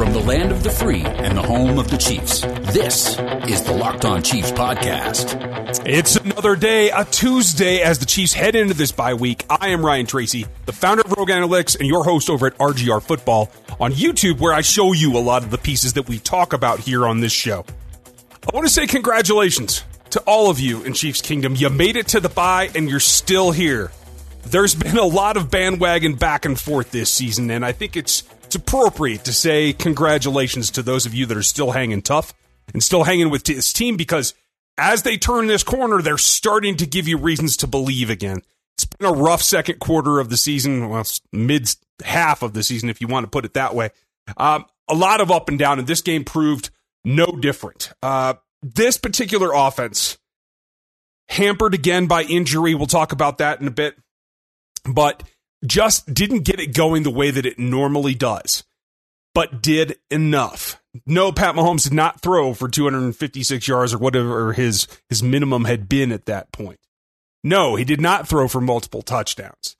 From the land of the free and the home of the Chiefs, this is the Locked On Chiefs podcast. It's another day, a Tuesday, as the Chiefs head into this bye week. I am Ryan Tracy, the founder of Rogue Analytics and your host over at RGR Football on YouTube, where I show you a lot of the pieces that we talk about here on this show. I want to say congratulations to all of you in Chiefs Kingdom. You made it to the bye and you're still here. There's been a lot of bandwagon back and forth this season, and I think it's it's appropriate to say congratulations to those of you that are still hanging tough and still hanging with this team because as they turn this corner, they're starting to give you reasons to believe again. It's been a rough second quarter of the season, well, mid half of the season, if you want to put it that way. Um, a lot of up and down, and this game proved no different. Uh, this particular offense hampered again by injury. We'll talk about that in a bit, but just didn't get it going the way that it normally does, but did enough. No, Pat Mahomes did not throw for 256 yards or whatever his, his minimum had been at that point. No, he did not throw for multiple touchdowns.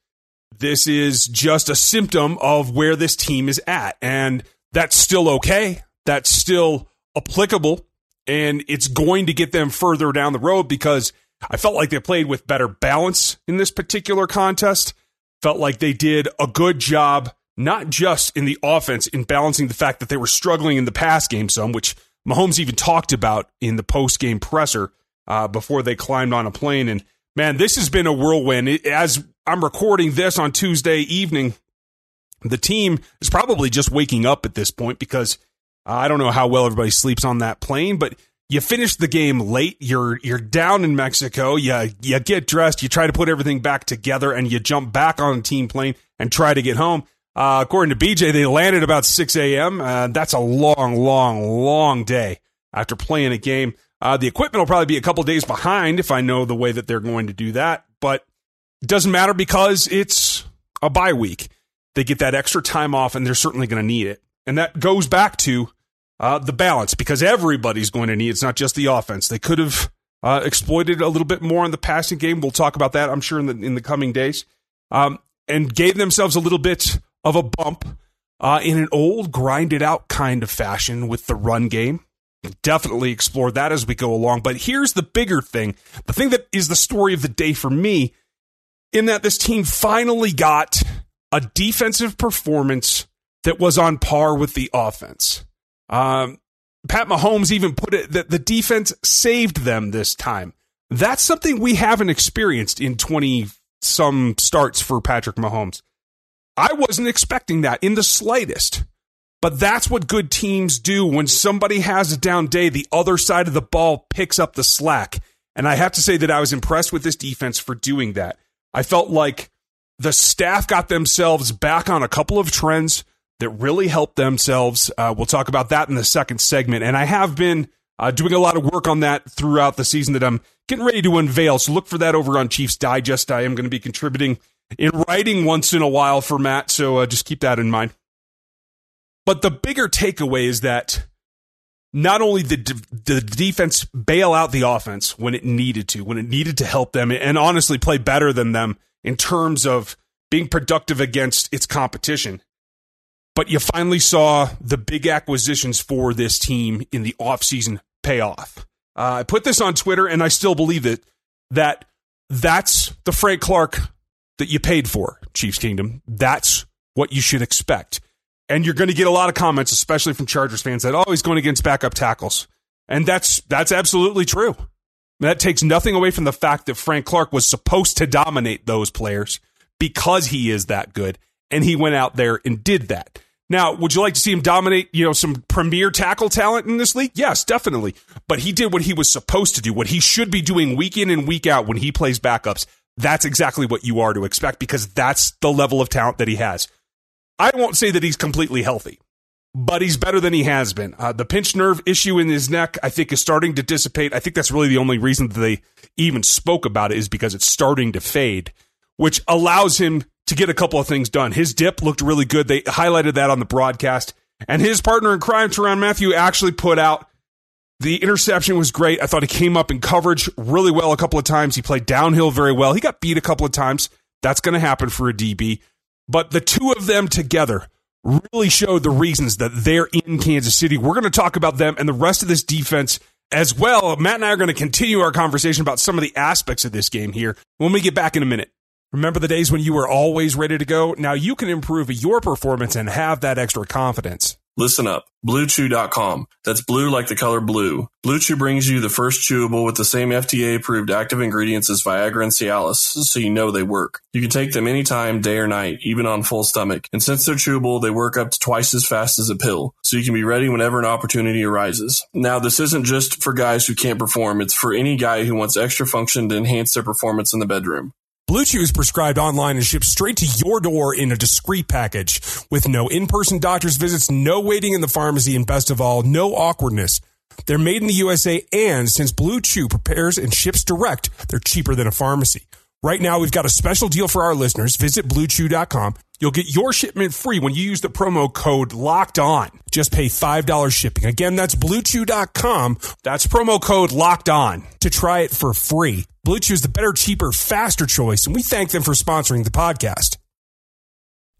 This is just a symptom of where this team is at. And that's still okay. That's still applicable. And it's going to get them further down the road because I felt like they played with better balance in this particular contest. Felt like they did a good job, not just in the offense, in balancing the fact that they were struggling in the pass game some, which Mahomes even talked about in the post game presser uh, before they climbed on a plane. And man, this has been a whirlwind. As I'm recording this on Tuesday evening, the team is probably just waking up at this point because uh, I don't know how well everybody sleeps on that plane, but you finish the game late. You're you're down in Mexico. You you get dressed. You try to put everything back together, and you jump back on a team plane and try to get home. Uh, according to BJ, they landed about 6 a.m. Uh, that's a long, long, long day after playing a game. Uh, the equipment will probably be a couple days behind if I know the way that they're going to do that, but it doesn't matter because it's a bye week. They get that extra time off, and they're certainly going to need it. And that goes back to uh, the balance because everybody's going to need it's not just the offense. They could have uh, exploited a little bit more in the passing game. We'll talk about that, I'm sure, in the in the coming days, um, and gave themselves a little bit of a bump uh, in an old, grinded out kind of fashion with the run game. Definitely explore that as we go along. But here's the bigger thing the thing that is the story of the day for me, in that this team finally got a defensive performance that was on par with the offense. Um, Pat Mahomes even put it that the defense saved them this time. That's something we haven't experienced in 20 some starts for Patrick Mahomes. I wasn't expecting that in the slightest. But that's what good teams do. When somebody has a down day, the other side of the ball picks up the slack. And I have to say that I was impressed with this defense for doing that. I felt like the staff got themselves back on a couple of trends that really helped themselves. Uh, we'll talk about that in the second segment. And I have been uh, doing a lot of work on that throughout the season that I'm getting ready to unveil. So look for that over on Chiefs Digest. I am going to be contributing in writing once in a while for Matt. So uh, just keep that in mind. But the bigger takeaway is that not only did the defense bail out the offense when it needed to, when it needed to help them, and honestly play better than them in terms of being productive against its competition, but you finally saw the big acquisitions for this team in the offseason pay off. Uh, I put this on Twitter, and I still believe it that that's the Frank Clark that you paid for, Chiefs Kingdom. That's what you should expect. And you're going to get a lot of comments, especially from Chargers fans, that oh, he's going against backup tackles, and that's that's absolutely true. That takes nothing away from the fact that Frank Clark was supposed to dominate those players because he is that good and he went out there and did that. Now, would you like to see him dominate, you know, some premier tackle talent in this league? Yes, definitely. But he did what he was supposed to do, what he should be doing week in and week out when he plays backups. That's exactly what you are to expect because that's the level of talent that he has. I won't say that he's completely healthy. but he's better than he has been. Uh, the pinched nerve issue in his neck, I think, is starting to dissipate. I think that's really the only reason that they even spoke about it is because it's starting to fade, which allows him to get a couple of things done. His dip looked really good. They highlighted that on the broadcast. And his partner in crime, Tyrann Mathieu, actually put out the interception was great. I thought he came up in coverage really well a couple of times. He played downhill very well. He got beat a couple of times. That's going to happen for a DB. But the two of them together really showed the reasons that they're in Kansas City. We're going to talk about them and the rest of this defense as well. Matt and I are going to continue our conversation about some of the aspects of this game here when we get back in a minute. Remember the days when you were always ready to go? Now you can improve your performance and have that extra confidence. Listen up. BlueChew.com. That's blue like the color blue. BlueChew brings you the first chewable with the same FDA approved active ingredients as Viagra and Cialis, so you know they work. You can take them anytime, day or night, even on full stomach. And since they're chewable, they work up to twice as fast as a pill, so you can be ready whenever an opportunity arises. Now, this isn't just for guys who can't perform, it's for any guy who wants extra function to enhance their performance in the bedroom. Blue Chew is prescribed online and shipped straight to your door in a discreet package with no in-person doctor's visits, no waiting in the pharmacy, and best of all, no awkwardness. They're made in the USA, and since Blue Chew prepares and ships direct, they're cheaper than a pharmacy. Right now, we've got a special deal for our listeners. Visit bluechew.com. You'll get your shipment free when you use the promo code locked on. Just pay $5 shipping. Again, that's bluechew.com. That's promo code locked on to try it for free. Blue Chew is the better, cheaper, faster choice, and we thank them for sponsoring the podcast.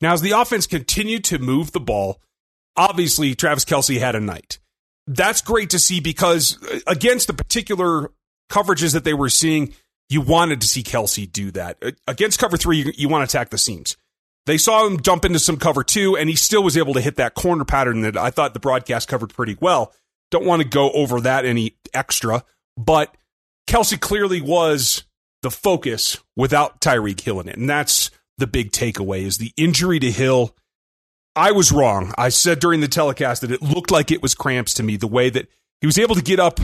Now, as the offense continued to move the ball, obviously Travis Kelce had a night. That's great to see because uh, against the particular coverages that they were seeing, you wanted to see Kelce do that. Uh, against cover three, you, you want to attack the seams. They saw him jump into some cover two, and he still was able to hit that corner pattern that I thought the broadcast covered pretty well. Don't want to go over that any extra, but Kelce clearly was the focus without Tyreek Hill in it. And that's the big takeaway is the injury to Hill. I was wrong. I said during the telecast that it looked like it was cramps to me, the way that he was able to get up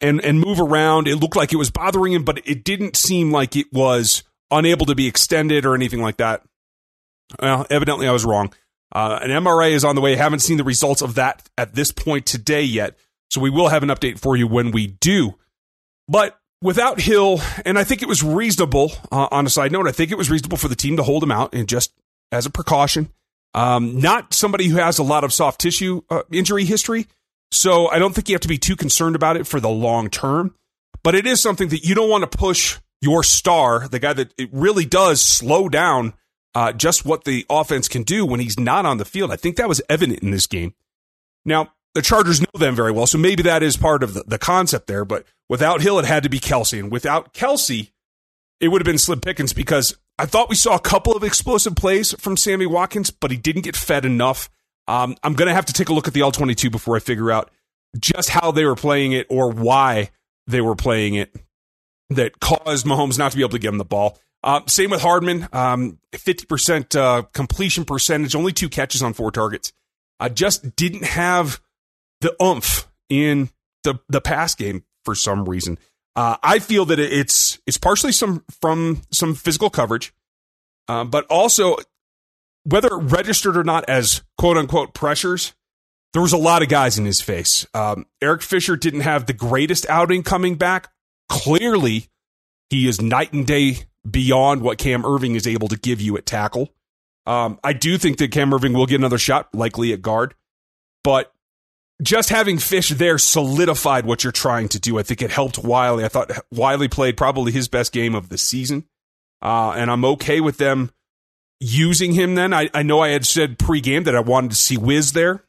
and, and move around. It looked like it was bothering him, but it didn't seem like it was unable to be extended or anything like that. Well, evidently I was wrong. Uh, an MRI is on the way. Haven't seen the results of that at this point today yet. So we will have an update for you when we do. But without Hill, and I think it was reasonable, uh, on a side note, I think it was reasonable for the team to hold him out and just as a precaution. Um, not somebody who has a lot of soft tissue uh, injury history. So I don't think you have to be too concerned about it for the long term. But it is something that you don't want to push your star, the guy that it really does slow down uh, just what the offense can do when he's not on the field. I think that was evident in this game. Now, the Chargers know them very well, so maybe that is part of the, the concept there. But without Hill, it had to be Kelce. and without Kelce, it would have been Slim Pickens because I thought we saw a couple of explosive plays from Sammy Watkins, but he didn't get fed enough. Um, I'm going to have to take a look at the All-22 before I figure out just how they were playing it or why they were playing it that caused Mahomes not to be able to get him the ball. Uh, same with Hardman, um, 50% uh, completion percentage, only two catches on four targets. I just didn't have the oomph in the the pass game for some reason. Uh, I feel that it's it's partially some from some physical coverage, uh, but also whether registered or not as quote unquote pressures. There was a lot of guys in his face. Um, Eric Fisher didn't have the greatest outing coming back. Clearly, he is night and day beyond what Cam Erving is able to give you at tackle. Um, I do think that Cam Erving will get another shot, likely at guard, but just having Fish there solidified what you're trying to do. I think it helped Wylie. I thought Wylie played probably his best game of the season. Uh, and I'm okay with them using him then. I, I know I had said pregame that I wanted to see Wiz there.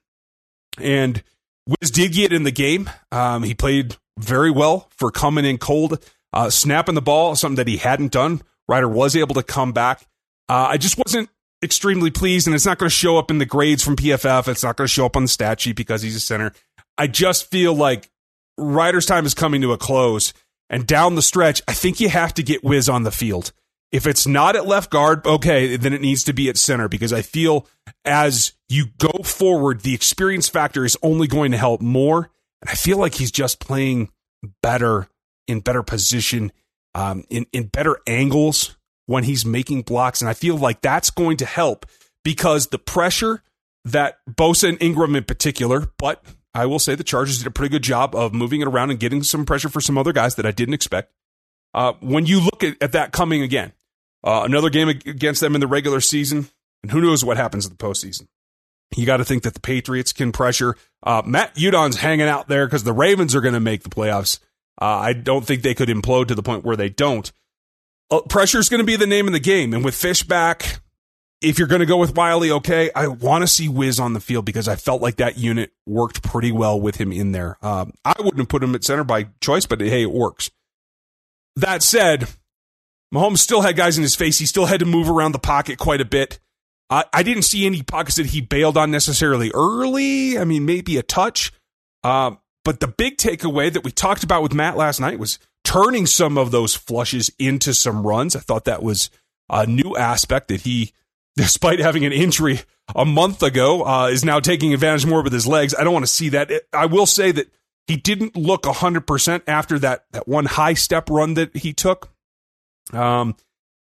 And Wiz did get in the game. Um, he played very well for coming in cold, uh, snapping the ball, something that he hadn't done. Reiter was able to come back. Uh, I just wasn't extremely pleased, and it's not going to show up in the grades from PFF. It's not going to show up on the stat sheet because he's a center. I just feel like Reiter's time is coming to a close, and down the stretch, I think you have to get Wiz on the field. If it's not at left guard, okay, then it needs to be at center because I feel as you go forward, the experience factor is only going to help more. And I feel like he's just playing better in better position, um, in in better angles when he's making blocks, and I feel like that's going to help because the pressure that Bosa and Ingram in particular, but I will say the Chargers did a pretty good job of moving it around and getting some pressure for some other guys that I didn't expect. Uh, when you look at, at that coming again, uh, another game against them in the regular season, and who knows what happens in the postseason. You got to think that the Patriots can pressure. Uh, Matt Udon's hanging out there because the Ravens are going to make the playoffs. Uh, I don't think they could implode to the point where they don't. Uh, pressure is going to be the name of the game. And with Fish back, if you're going to go with Wylie, okay, I want to see Wiz on the field because I felt like that unit worked pretty well with him in there. Um, I wouldn't have put him at center by choice, but hey, it works. That said, Mahomes still had guys in his face. He still had to move around the pocket quite a bit. I, I didn't see any pockets that he bailed on necessarily early. I mean, maybe a touch. Um, but the big takeaway that we talked about with Matt last night was turning some of those flushes into some runs. I thought that was a new aspect that he, despite having an injury a month ago, uh, is now taking advantage more with his legs. I don't want to see that. I will say that he didn't look 100% after that, that one high step run that he took. Um,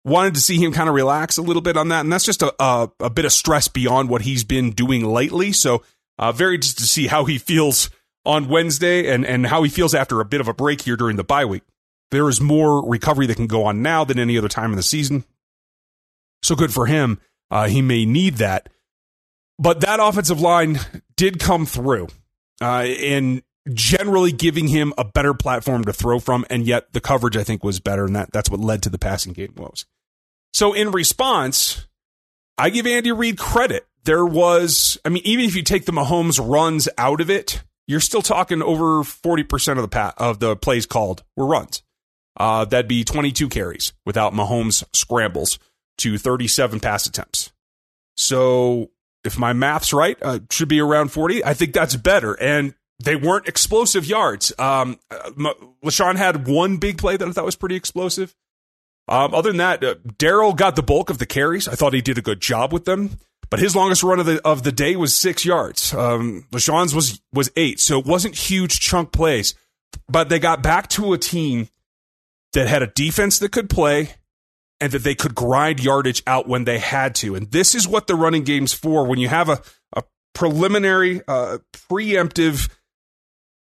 wanted to see him kind of relax a little bit on that. And that's just a, a, a bit of stress beyond what he's been doing lately. So, uh, very just to see how he feels on Wednesday and, and how he feels after a bit of a break here during the bye week. There is more recovery that can go on now than any other time in the season. So good for him. Uh, he may need that. But that offensive line did come through uh, in generally giving him a better platform to throw from. And yet the coverage, I think, was better. And that, that's what led to the passing game woes. So in response, I give Andy Reid credit. There was, I mean, even if you take the Mahomes runs out of it, you're still talking over 40% of the pa- of the plays called were runs. Uh, that'd be 22 carries without Mahomes scrambles to 37 pass attempts. So if my math's right, uh, should be around 40. I think that's better. And they weren't explosive yards. Um, uh, LeSean had one big play that I thought was pretty explosive. Um, other than that, uh, Darrel got the bulk of the carries. I thought he did a good job with them. But his longest run of the of the day was six yards. Um, was was eight, so it wasn't huge chunk plays. But they got back to a team that had a defense that could play and that they could grind yardage out when they had to. And this is what the running game's for. When you have a, a preliminary, uh, preemptive,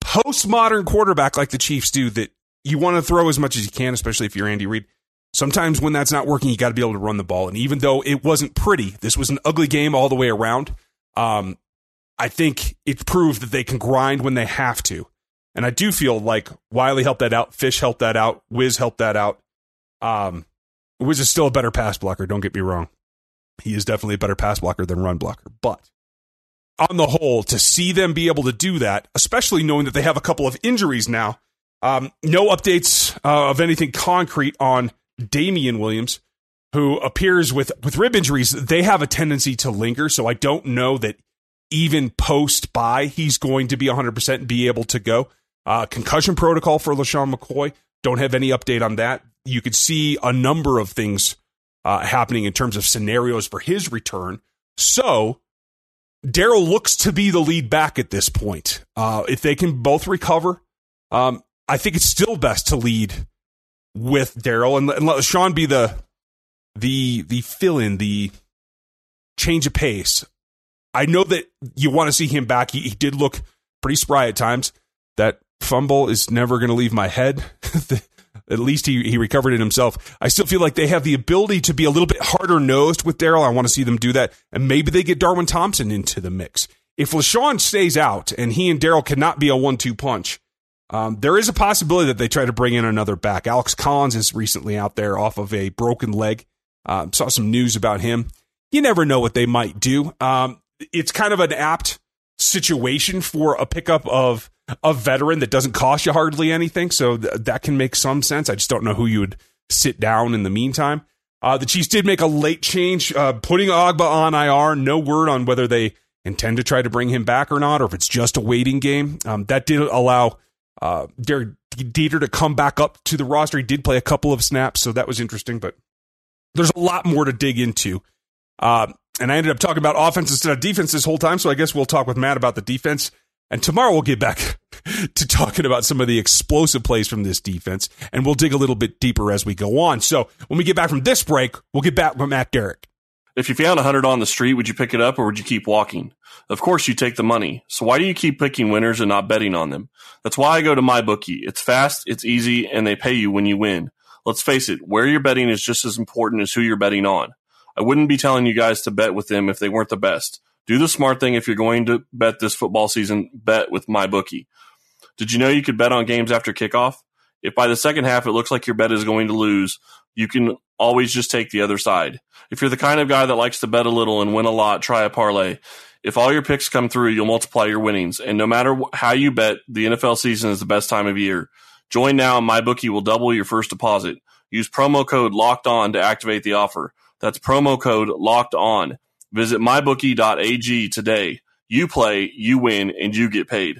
postmodern quarterback like the Chiefs do, that you want to throw as much as you can, especially if you're Andy Reid. Sometimes when that's not working, you got to be able to run the ball. And even though it wasn't pretty, this was an ugly game all the way around. Um, I think it proved that they can grind when they have to. And I do feel like Wylie helped that out. Fish helped that out. Wiz helped that out. Um, Wiz is still a better pass blocker. Don't get me wrong. He is definitely a better pass blocker than run blocker. But on the whole, to see them be able to do that, especially knowing that they have a couple of injuries now, um, no updates uh, of anything concrete on Damien Williams, who appears with, with rib injuries. They have a tendency to linger. So I don't know that even post bye he's going to be 100% and be able to go. Uh, concussion protocol for LeSean McCoy. Don't have any update on that. You could see a number of things uh, happening in terms of scenarios for his return. So Darrel looks to be the lead back at this point. Uh, if they can both recover, um, I think it's still best to lead with Darrel and, and LeSean be the the the fill in, the change of pace. I know that you want to see him back. He, he did look pretty spry at times. That fumble is never going to leave my head. At least he, he recovered it himself. I still feel like they have the ability to be a little bit harder nosed with Darrel. I want to see them do that. And maybe they get Darwin Thompson into the mix. If LeSean stays out and he and Darrel cannot be a one two punch, um, there is a possibility that they try to bring in another back. Alex Collins is recently out there off of a broken leg. Uh, saw some news about him. You never know what they might do. Um, it's kind of an apt situation for a pickup of a veteran that doesn't cost you hardly anything. So th- that can make some sense. I just don't know who you would sit down in the meantime. Uh, the Chiefs did make a late change, uh, putting Ogbah on IR. No word on whether they intend to try to bring him back or not, or if it's just a waiting game. Um, that did allow uh, Derek Jeter to come back up to the roster. He did play a couple of snaps, so that was interesting, but there's a lot more to dig into. Uh, and I ended up talking about offense instead of defense this whole time, so I guess we'll talk with Matt about the defense. And tomorrow we'll get back to talking about some of the explosive plays from this defense, and we'll dig a little bit deeper as we go on. So when we get back from this break, we'll get back with Matt Derrick. If you found a hundred on the street, would you pick it up or would you keep walking? Of course you take the money. So why do you keep picking winners and not betting on them? That's why I go to my bookie. It's fast, it's easy, and they pay you when you win. Let's face it, where you're betting is just as important as who you're betting on. I wouldn't be telling you guys to bet with them if they weren't the best. Do the smart thing if you're going to bet this football season, bet with my bookie. Did you know you could bet on games after kickoff? If by the second half it looks like your bet is going to lose, you can always just take the other side. If you're the kind of guy that likes to bet a little and win a lot, try a parlay. If all your picks come through, you'll multiply your winnings. And no matter how you bet, the NFL season is the best time of year. Join now and MyBookie will double your first deposit. Use promo code locked on to activate the offer. That's promo code locked on. Visit mybookie.ag today. You play, you win, and you get paid.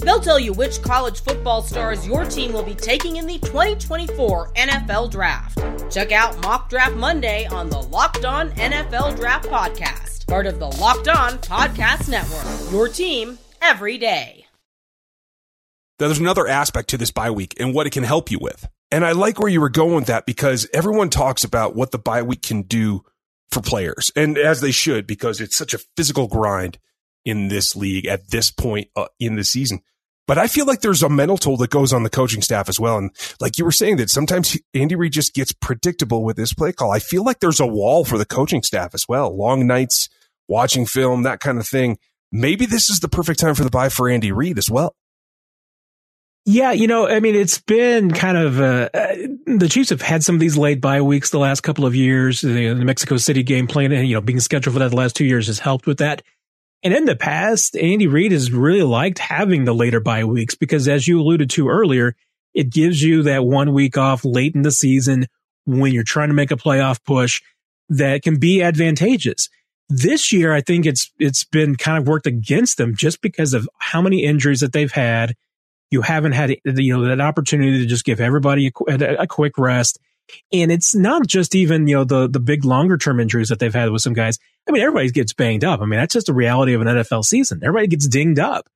They'll tell you which college football stars your team will be taking in the 2024 NFL Draft. Check out Mock Draft Monday on the Locked On NFL Draft Podcast part of the Locked On Podcast Network. Your team every day. There's another aspect to this bye week and what it can help you with. And I like where you were going with that because everyone talks about what the bye week can do for players, and as they should, because it's such a physical grind in this league at this point uh, in the season. But I feel like there's a mental toll that goes on the coaching staff as well. And like you were saying that sometimes Andy Reid just gets predictable with his play call. I feel like there's a wall for the coaching staff as well. Long nights, watching film, that kind of thing. Maybe this is the perfect time for the bye for Andy Reid as well. Yeah, you know, I mean, it's been kind of uh, uh, the Chiefs have had some of these late bye weeks the last couple of years. The, the Mexico City game playing, and, you know, being scheduled for that the last two years has helped with that. And in the past, Andy Reid has really liked having the later bye weeks because, as you alluded to earlier, it gives you that one week off late in the season when you're trying to make a playoff push that can be advantageous. This year, I think it's it's been kind of worked against them just because of how many injuries that they've had. You haven't had you know that opportunity to just give everybody a, a quick rest, and it's not just even you know the the big longer term injuries that they've had with some guys. I mean, everybody gets banged up. I mean, that's just a reality of an NFL season. Everybody gets dinged up.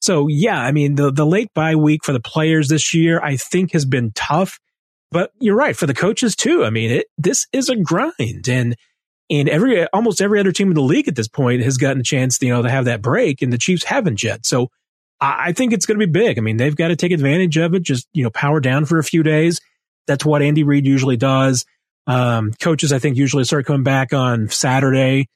So yeah, I mean, the, the late bye week for the players this year, I think has been tough, but you're right for the coaches too. I mean, it, this is a grind and and every, almost every other team in the league at this point has gotten a chance, you know, to have that break and the Chiefs haven't yet. So I, think it's going to be big. I mean, they've got to take advantage of it. Just, you know, power down for a few days. That's what Andy Reid usually does. Um, coaches, I think, usually start coming back on Saturday,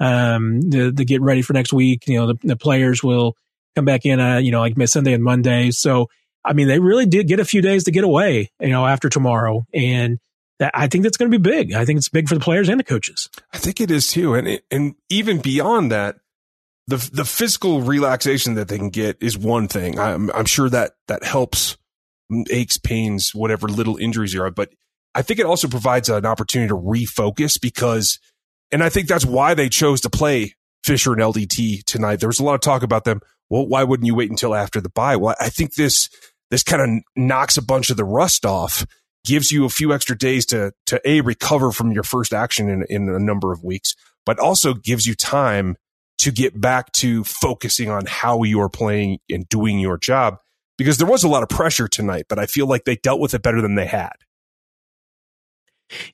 um, to, to get ready for next week. You know, the, the players will come back in, uh, you know, like Sunday and Monday. So, I mean, they really did get a few days to get away, you know, after tomorrow. And that I think that's going to be big. I think it's big for the players and the coaches. I think it is too, and and even beyond that, the the physical relaxation that they can get is one thing. I'm I'm sure that that helps aches, pains, whatever little injuries you are, but I think it also provides an opportunity to refocus because, and I think that's why they chose to play Fisher and LDT tonight. There was a lot of talk about them. Well, why wouldn't you wait until after the bye? Well, I think this this kind of knocks a bunch of the rust off gives you a few extra days to to a recover from your first action in in a number of weeks, but also gives you time to get back to focusing on how you are playing and doing your job because there was a lot of pressure tonight, but I feel like they dealt with it better than they had.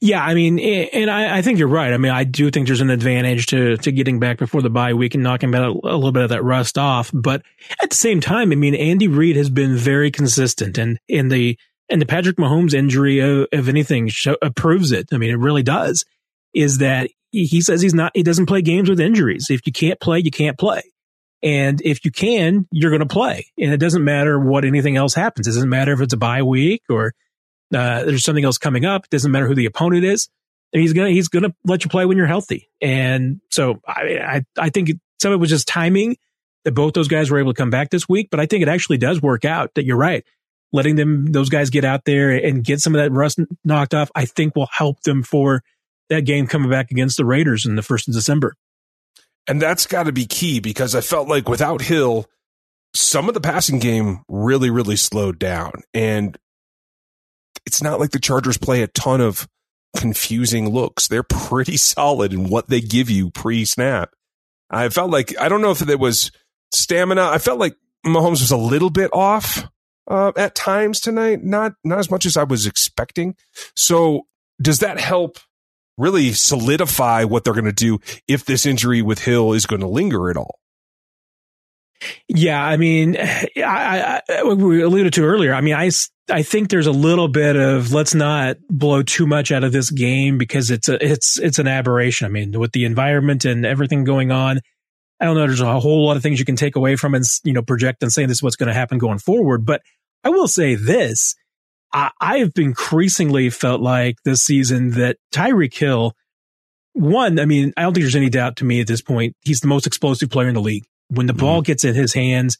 Yeah, I mean, and I, I, think you're right. I mean, I do think there's an advantage to to getting back before the bye week and knocking a, a little bit of that rust off. But at the same time, I mean, Andy Reid has been very consistent, and in the and the Patrick Mahomes injury, uh, if anything, show, uh, proves it. I mean, it really does. Is that he says he's not, he doesn't play games with injuries. If you can't play, you can't play. And if you can, you're going to play. And it doesn't matter what anything else happens. It doesn't matter if it's a bye week or uh, there's something else coming up. It doesn't matter who the opponent is. He's gonna he's gonna let you play when you're healthy. And so I I, I think some of it was just timing that both those guys were able to come back this week. But I think it actually does work out that you're right. Letting them those guys get out there and get some of that rust knocked off, I think will help them for that game coming back against the Raiders in the first of December. And that's got to be key because I felt like without Hill, some of the passing game really, really slowed down. And it's not like the Chargers play a ton of confusing looks. They're pretty solid in what they give you pre snap. I felt like, I don't know if it was stamina. I felt like Mahomes was a little bit off uh, at times tonight, not, not as much as I was expecting. So does that help really solidify what they're going to do if this injury with Hill is going to linger at all. Yeah, I mean, I, I, we alluded to earlier. I mean, I, I think there's a little bit of let's not blow too much out of this game because it's a it's it's an aberration. I mean, with the environment and everything going on, I don't know. There's a whole lot of things you can take away from and you know project and say this is what's going to happen going forward. But I will say this: I, have increasingly felt like this season that Tyreek Hill, one, I mean, I don't think there's any doubt to me at this point, he's the most explosive player in the league. When the mm-hmm. ball gets in his hands,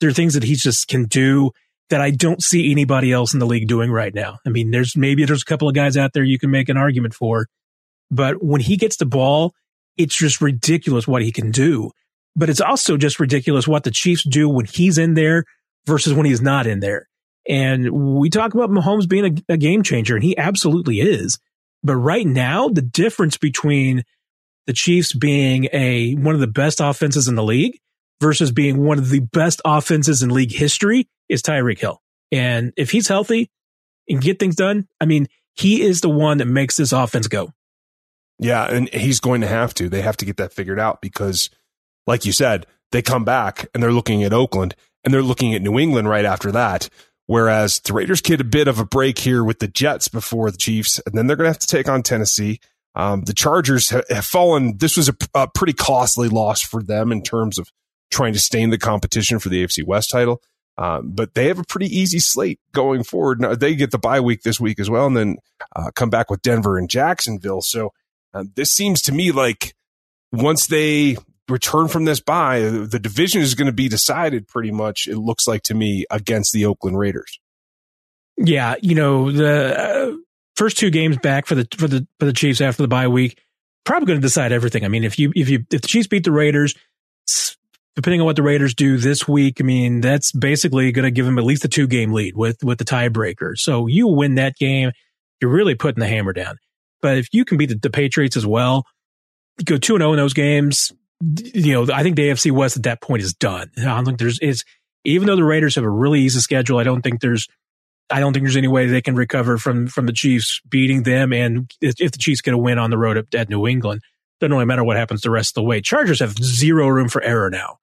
there are things that he just can do that I don't see anybody else in the league doing right now. I mean, there's maybe there's a couple of guys out there you can make an argument for, but when he gets the ball, it's just ridiculous what he can do. But it's also just ridiculous what the Chiefs do when he's in there versus when he's not in there. And we talk about Mahomes being a, a, game changer, and he absolutely is. But right now, the difference between the Chiefs being a one of the best offenses in the league versus being one of the best offenses in league history is Tyreek Hill. And if he's healthy and get things done, I mean, he is the one that makes this offense go. Yeah, and he's going to have to. They have to get that figured out because, like you said, they come back and they're looking at Oakland and they're looking at New England right after that. Whereas the Raiders get a bit of a break here with the Jets before the Chiefs, and then they're going to have to take on Tennessee. Um, the Chargers have, fallen. This was a, a, pretty costly loss for them in terms of trying to stay in the competition for the AFC West title. Um, but they have a pretty easy slate going forward. Now, they get the bye week this week as well, and then uh, come back with Denver and Jacksonville. So uh, this seems to me like once they return from this bye, the division is going to be decided pretty much, it looks like to me, against the Oakland Raiders. Yeah, you know, the uh, first two games back for the for the for the Chiefs after the bye week probably going to decide everything. I mean, if you if you if the Chiefs beat the Raiders, depending on what the Raiders do this week, I mean, that's basically going to give them at least a two game lead with with the tiebreaker. So you win that game, you're really putting the hammer down. But if you can beat the, the Patriots as well, go two and zero oh in those games, you know, I think the AFC West at that point is done. I don't think there's is even though the Raiders have a really easy schedule, I don't think there's I don't think there's any way they can recover from from the Chiefs beating them. And if the Chiefs get a win on the road at, at New England, doesn't really matter what happens the rest of the way. Chargers have zero room for error now.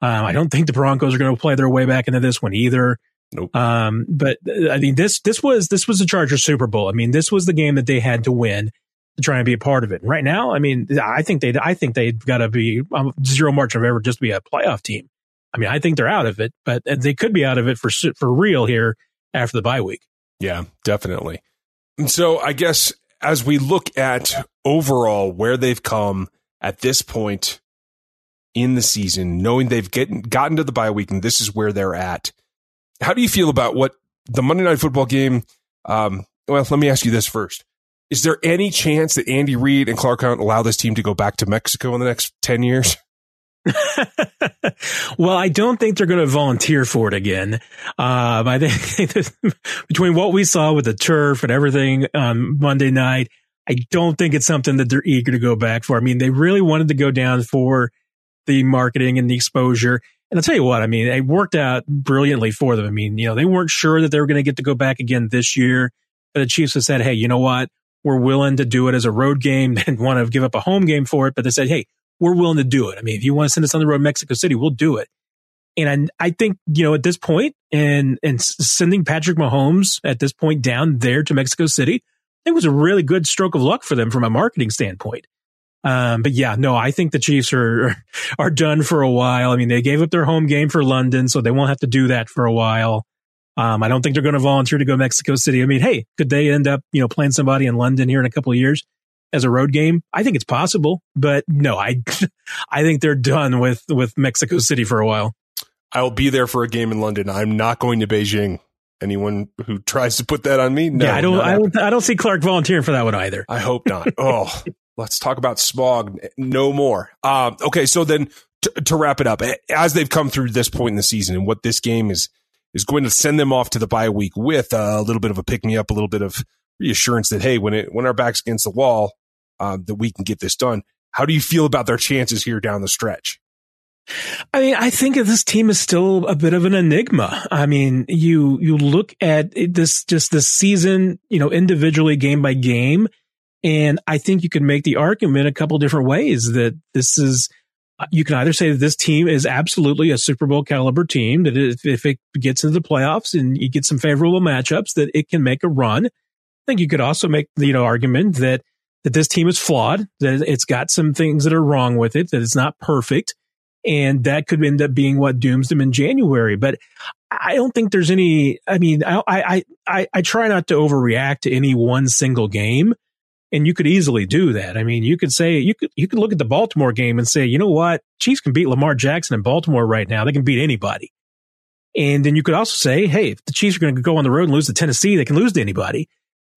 Um, I don't think the Broncos are going to play their way back into this one either. Nope. Um, but I mean, this this was this was the Chargers Super Bowl. I mean, this was the game that they had to win to try and be a part of it. right now, I mean, I think they, I think they've got to be um, zero margin of error just to be a playoff team. I mean, I think they're out of it, but they could be out of it for for real here after the bye week. Yeah, definitely. And so I guess as we look at overall where they've come at this point in the season, knowing they've get, gotten to the bye week and this is where they're at, how do you feel about what the Monday Night Football game? Um, well, let me ask you this first. Is there any chance that Andy Reid and Clark Hunt allow this team to go back to Mexico in the next 10 years? well, I don't think they're going to volunteer for it again. Um, I think between what we saw with the turf and everything on Monday night, I don't think it's something that they're eager to go back for. I mean, they really wanted to go down for the marketing and the exposure. And I'll tell you what, I mean, it worked out brilliantly for them. I mean, you know, they weren't sure that they were going to get to go back again this year, but the Chiefs have said, Hey, you know what? Were willing to do it as a road game. They didn't want to give up a home game for it, but they said, Hey, we're willing to do it. I mean, if you want to send us on the road Mexico City, we'll do it. And I, I think, you know, at this point and, and sending Patrick Mahomes at this point down there to Mexico City, it was a really good stroke of luck for them from a marketing standpoint. Um, but yeah, no, I think the Chiefs are are done for a while. I mean, they gave up their home game for London, so they won't have to do that for a while. Um, I don't think they're going to volunteer to go to Mexico City. I mean, hey, could they end up, you know, playing somebody in London here in a couple of years as a road game? I think it's possible, but no, I, I think they're done with with Mexico City for a while. I'll be there for a game in London. I'm not going to Beijing. Anyone who tries to put that on me, no, yeah, I don't, I don't, I don't see Clark volunteering for that one either. I hope not. oh, let's talk about smog. No more. Um, okay, so then to, to wrap it up, as they've come through this point in the season and what this game is is going to send them off to the bye week with a little bit of a pick me up, a little bit of reassurance that hey, when it when our backs against the wall, uh, that we can get this done. How do you feel about their chances here down the stretch? I mean, I think this team is still a bit of an enigma. I mean, you, you look at this, just this season, you know, individually game by game. And I think you can make the argument a couple different ways that this is, you can either say that this team is absolutely a Super Bowl caliber team, that if, if it gets into the playoffs and you get some favorable matchups, that it can make a run. I think you could also make the you know, argument that, that this team is flawed, that it's got some things that are wrong with it, that it's not perfect and that could end up being what dooms them in January. But I don't think there's any. I mean, I I I, I try not to overreact to any one single game, and you could easily do that. I mean, you could say you could you could look at the Baltimore game and say, you know what, Chiefs can beat Lamar Jackson in Baltimore right now. They can beat anybody. And then you could also say, hey, if the Chiefs are going to go on the road and lose to Tennessee, they can lose to anybody.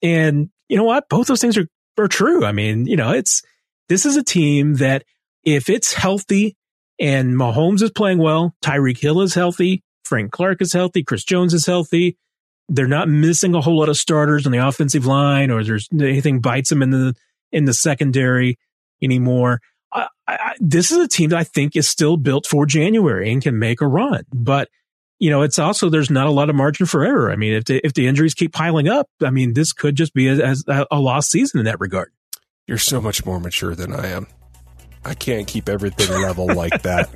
And you know what? Both those things are are true. I mean, you know, it's this is a team that if it's healthy and Mahomes is playing well. Tyreek Hill is healthy. Frank Clark is healthy. Chris Jones is healthy. They're not missing a whole lot of starters on the offensive line, or there's anything bites them in the in the secondary anymore. I, I, this is a team that I think is still built for January and can make a run. But you know, it's also there's not a lot of margin for error. I mean, if the if the injuries keep piling up, I mean, this could just be a, a, a lost season in that regard. You're so much more mature than I am. I can't keep everything level like that.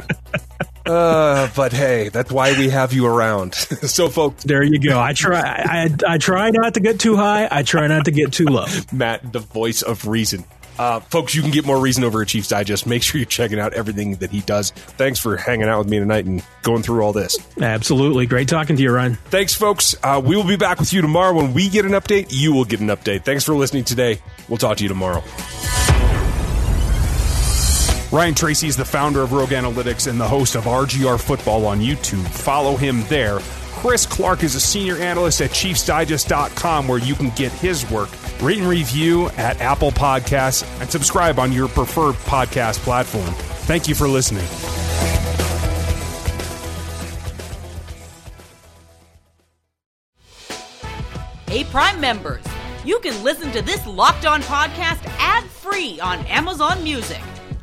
Uh, but hey, that's why we have you around. so, folks, there you go. I try. I, I try not to get too high. I try not to get too low. Matt, the voice of reason. Uh, folks, you can get more reason over at Chiefs Digest. Make sure you're checking out everything that he does. Thanks for hanging out with me tonight and going through all this. Absolutely. Great talking to you, Ryan. Thanks, folks. Uh, we will be back with you tomorrow. When we get an update, you will get an update. Thanks for listening today. We'll talk to you tomorrow. Ryan Tracy is the founder of Rogue Analytics and the host of RGR Football on YouTube. Follow him there. Chris Clark is a senior analyst at ChiefsDigest.com where you can get his work. Rate and review at Apple Podcasts and subscribe on your preferred podcast platform. Thank you for listening. Hey, Prime members, you can listen to this locked on podcast ad free on Amazon Music.